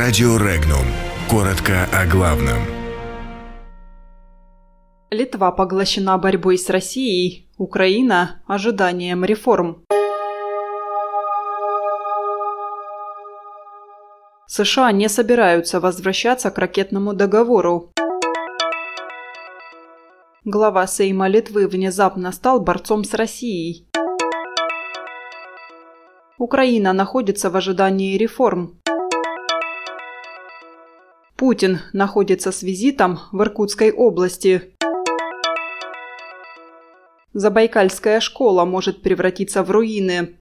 Радио Регнум. Коротко о главном. Литва поглощена борьбой с Россией, Украина – ожиданием реформ. США не собираются возвращаться к ракетному договору. Глава Сейма Литвы внезапно стал борцом с Россией. Украина находится в ожидании реформ. Путин находится с визитом в Иркутской области. Забайкальская школа может превратиться в руины.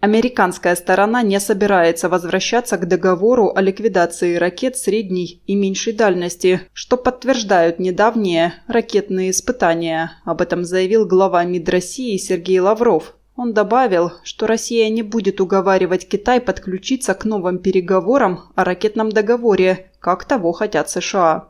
Американская сторона не собирается возвращаться к договору о ликвидации ракет средней и меньшей дальности, что подтверждают недавние ракетные испытания. Об этом заявил глава МИД России Сергей Лавров. Он добавил, что Россия не будет уговаривать Китай подключиться к новым переговорам о ракетном договоре, как того хотят США.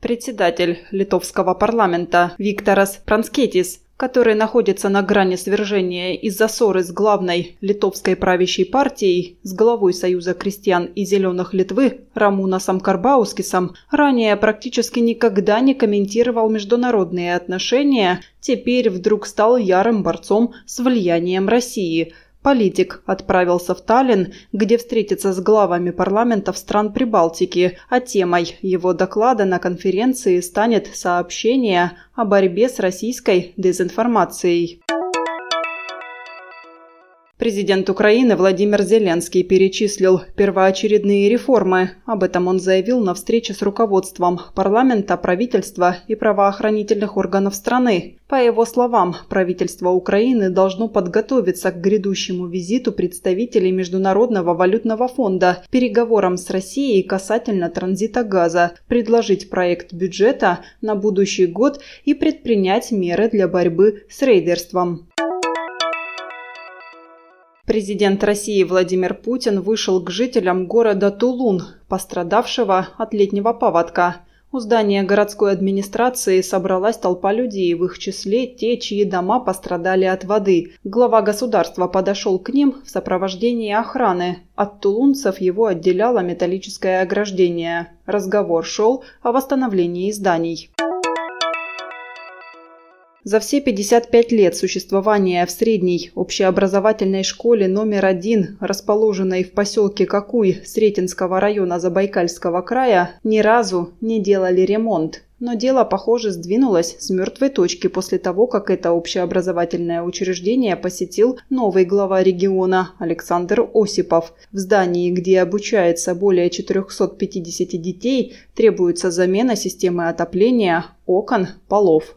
Председатель литовского парламента Викторас Пранскетис который находится на грани свержения из-за ссоры с главной литовской правящей партией, с главой Союза крестьян и зеленых Литвы Рамунасом Карбаускисом, ранее практически никогда не комментировал международные отношения, теперь вдруг стал ярым борцом с влиянием России – Политик отправился в Таллин, где встретится с главами парламентов стран Прибалтики, а темой его доклада на конференции станет сообщение о борьбе с российской дезинформацией. Президент Украины Владимир Зеленский перечислил первоочередные реформы. Об этом он заявил на встрече с руководством парламента, правительства и правоохранительных органов страны. По его словам, правительство Украины должно подготовиться к грядущему визиту представителей Международного валютного фонда, переговорам с Россией касательно транзита газа, предложить проект бюджета на будущий год и предпринять меры для борьбы с рейдерством. Президент России Владимир Путин вышел к жителям города Тулун, пострадавшего от летнего паводка. У здания городской администрации собралась толпа людей, в их числе те, чьи дома пострадали от воды. Глава государства подошел к ним в сопровождении охраны. От тулунцев его отделяло металлическое ограждение. Разговор шел о восстановлении зданий. За все 55 лет существования в средней общеобразовательной школе номер один, расположенной в поселке Какуй Сретенского района Забайкальского края, ни разу не делали ремонт. Но дело, похоже, сдвинулось с мертвой точки после того, как это общеобразовательное учреждение посетил новый глава региона Александр Осипов. В здании, где обучается более 450 детей, требуется замена системы отопления, окон, полов.